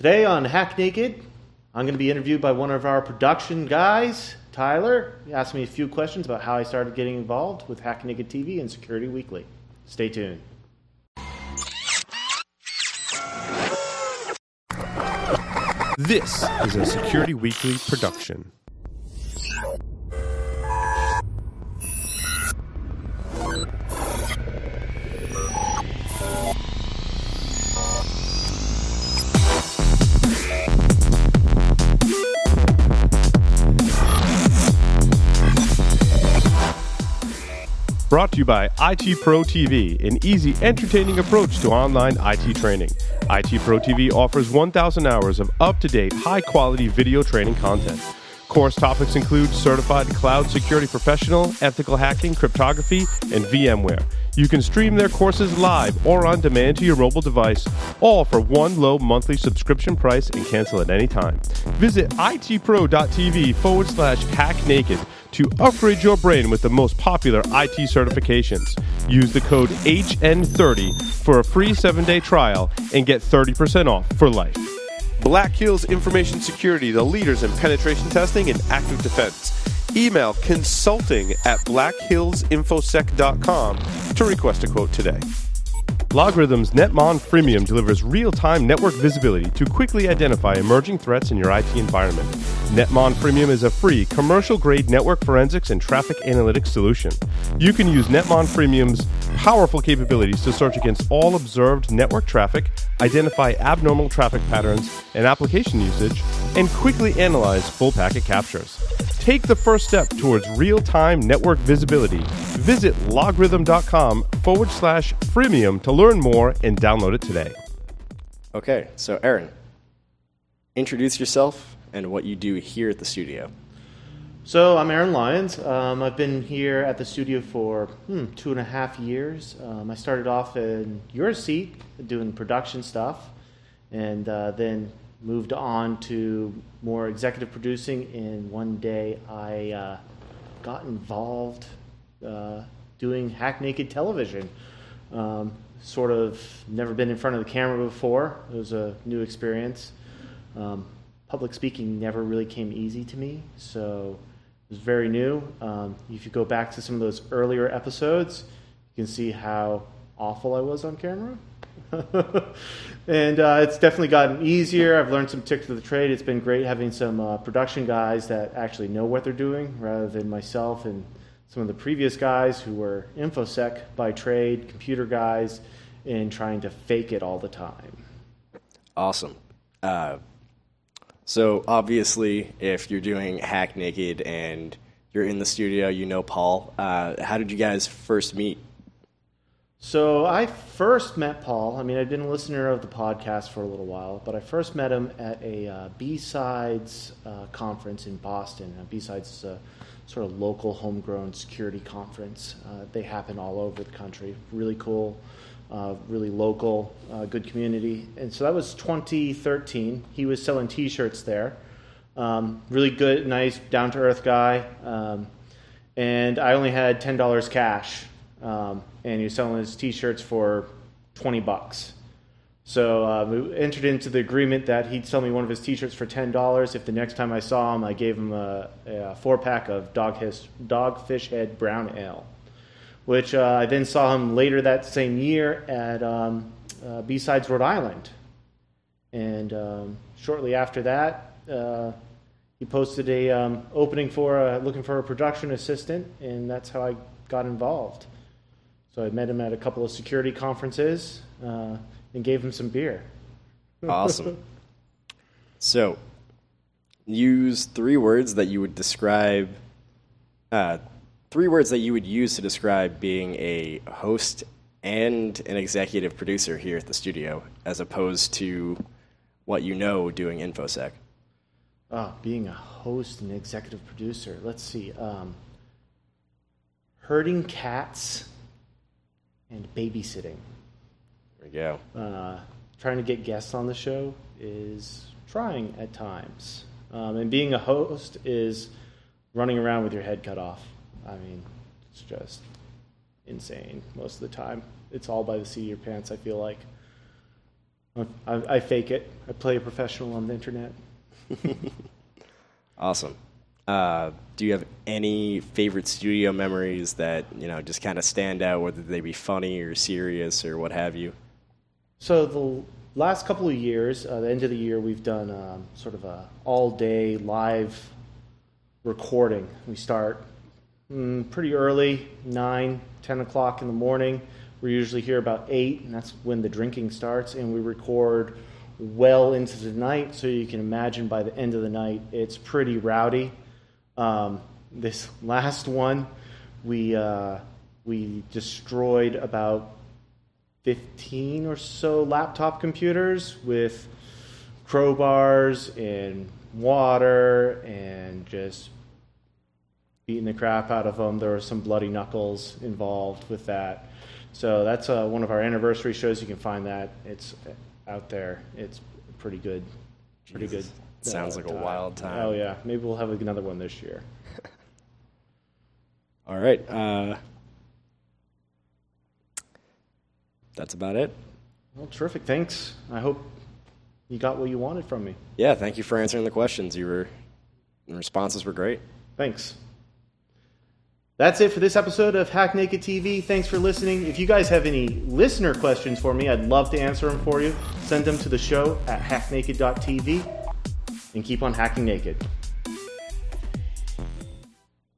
Today on Hack Naked, I'm going to be interviewed by one of our production guys, Tyler. He asked me a few questions about how I started getting involved with Hack Naked TV and Security Weekly. Stay tuned. This is a Security Weekly production. Brought to you by IT Pro TV, an easy, entertaining approach to online IT training. IT Pro TV offers 1,000 hours of up to date, high quality video training content. Course topics include certified cloud security professional, ethical hacking, cryptography, and VMware. You can stream their courses live or on demand to your mobile device, all for one low monthly subscription price and cancel at any time. Visit itpro.tv forward slash hack naked to upgrade your brain with the most popular IT certifications. Use the code HN30 for a free seven day trial and get 30% off for life. Black Hills Information Security, the leaders in penetration testing and active defense. Email consulting at blackhillsinfosec.com to request a quote today. LogRhythm's Netmon Freemium delivers real time network visibility to quickly identify emerging threats in your IT environment. Netmon Freemium is a free, commercial grade network forensics and traffic analytics solution. You can use Netmon Freemium's powerful capabilities to search against all observed network traffic, identify abnormal traffic patterns and application usage, and quickly analyze full packet captures. Take the first step towards real time network visibility. Visit logrhythm.com forward slash freemium to learn more and download it today. Okay, so Aaron, introduce yourself and what you do here at the studio. So, I'm Aaron Lyons. Um, I've been here at the studio for hmm, two and a half years. Um, I started off in your seat doing production stuff, and uh, then moved on to more executive producing. And one day I uh, got involved uh, doing Hack Naked television. Um, sort of never been in front of the camera before. It was a new experience. Um, public speaking never really came easy to me, so it was very new. Um, if you go back to some of those earlier episodes, you can see how awful I was on camera. and uh, it's definitely gotten easier. I've learned some tricks of the trade. It's been great having some uh, production guys that actually know what they're doing rather than myself and some of the previous guys who were infosec by trade, computer guys, and trying to fake it all the time. Awesome. Uh, so obviously, if you're doing Hack Naked and you're in the studio, you know Paul. Uh, how did you guys first meet? So I first met Paul. I mean, I'd been a listener of the podcast for a little while, but I first met him at a uh, B-Sides uh, conference in Boston. B-Sides is a sort of local homegrown security conference. Uh, they happen all over the country. Really cool, uh, really local, uh, good community. And so that was 2013. He was selling T-shirts there. Um, really good, nice, down-to-earth guy. Um, and I only had ten dollars cash um, and he was selling his T-shirts for twenty bucks. So uh, we entered into the agreement that he'd sell me one of his T-shirts for ten dollars if the next time I saw him, I gave him a, a four pack of dog his, Dogfish Head Brown Ale, which uh, I then saw him later that same year at um, uh, B-Sides, Rhode Island, and um, shortly after that. Uh, he posted a um, opening for a, looking for a production assistant, and that's how I got involved. So I met him at a couple of security conferences uh, and gave him some beer. Awesome. so, use three words that you would describe. Uh, three words that you would use to describe being a host and an executive producer here at the studio, as opposed to what you know doing infosec. Ah, being a host and executive producer. Let's see. Um, herding cats and babysitting. There we go. Uh, trying to get guests on the show is trying at times. Um, and being a host is running around with your head cut off. I mean, it's just insane most of the time. It's all by the seat of your pants, I feel like. I, I fake it. I play a professional on the internet. Awesome. Uh, do you have any favorite studio memories that you know just kind of stand out, whether they be funny or serious or what have you? So the last couple of years, uh, the end of the year, we've done um, sort of a all-day live recording. We start mm, pretty early, 9, 10 o'clock in the morning. We're usually here about 8, and that's when the drinking starts, and we record well into the night, so you can imagine by the end of the night, it's pretty rowdy. Um, this last one, we, uh, we destroyed about 15 or so laptop computers with crowbars and water and just beating the crap out of them. There were some bloody knuckles involved with that. So that's uh, one of our anniversary shows. You can find that. It's out there. It's pretty good. Pretty Jesus. good. Sounds like a wild time. Oh yeah, maybe we'll have another one this year. All right. Uh, that's about it. Well, terrific. Thanks. I hope you got what you wanted from me. Yeah, thank you for answering the questions. You were the responses were great. Thanks. That's it for this episode of Hack Naked TV. Thanks for listening. If you guys have any listener questions for me, I'd love to answer them for you. Send them to the show at hacknaked.tv and keep on hacking naked.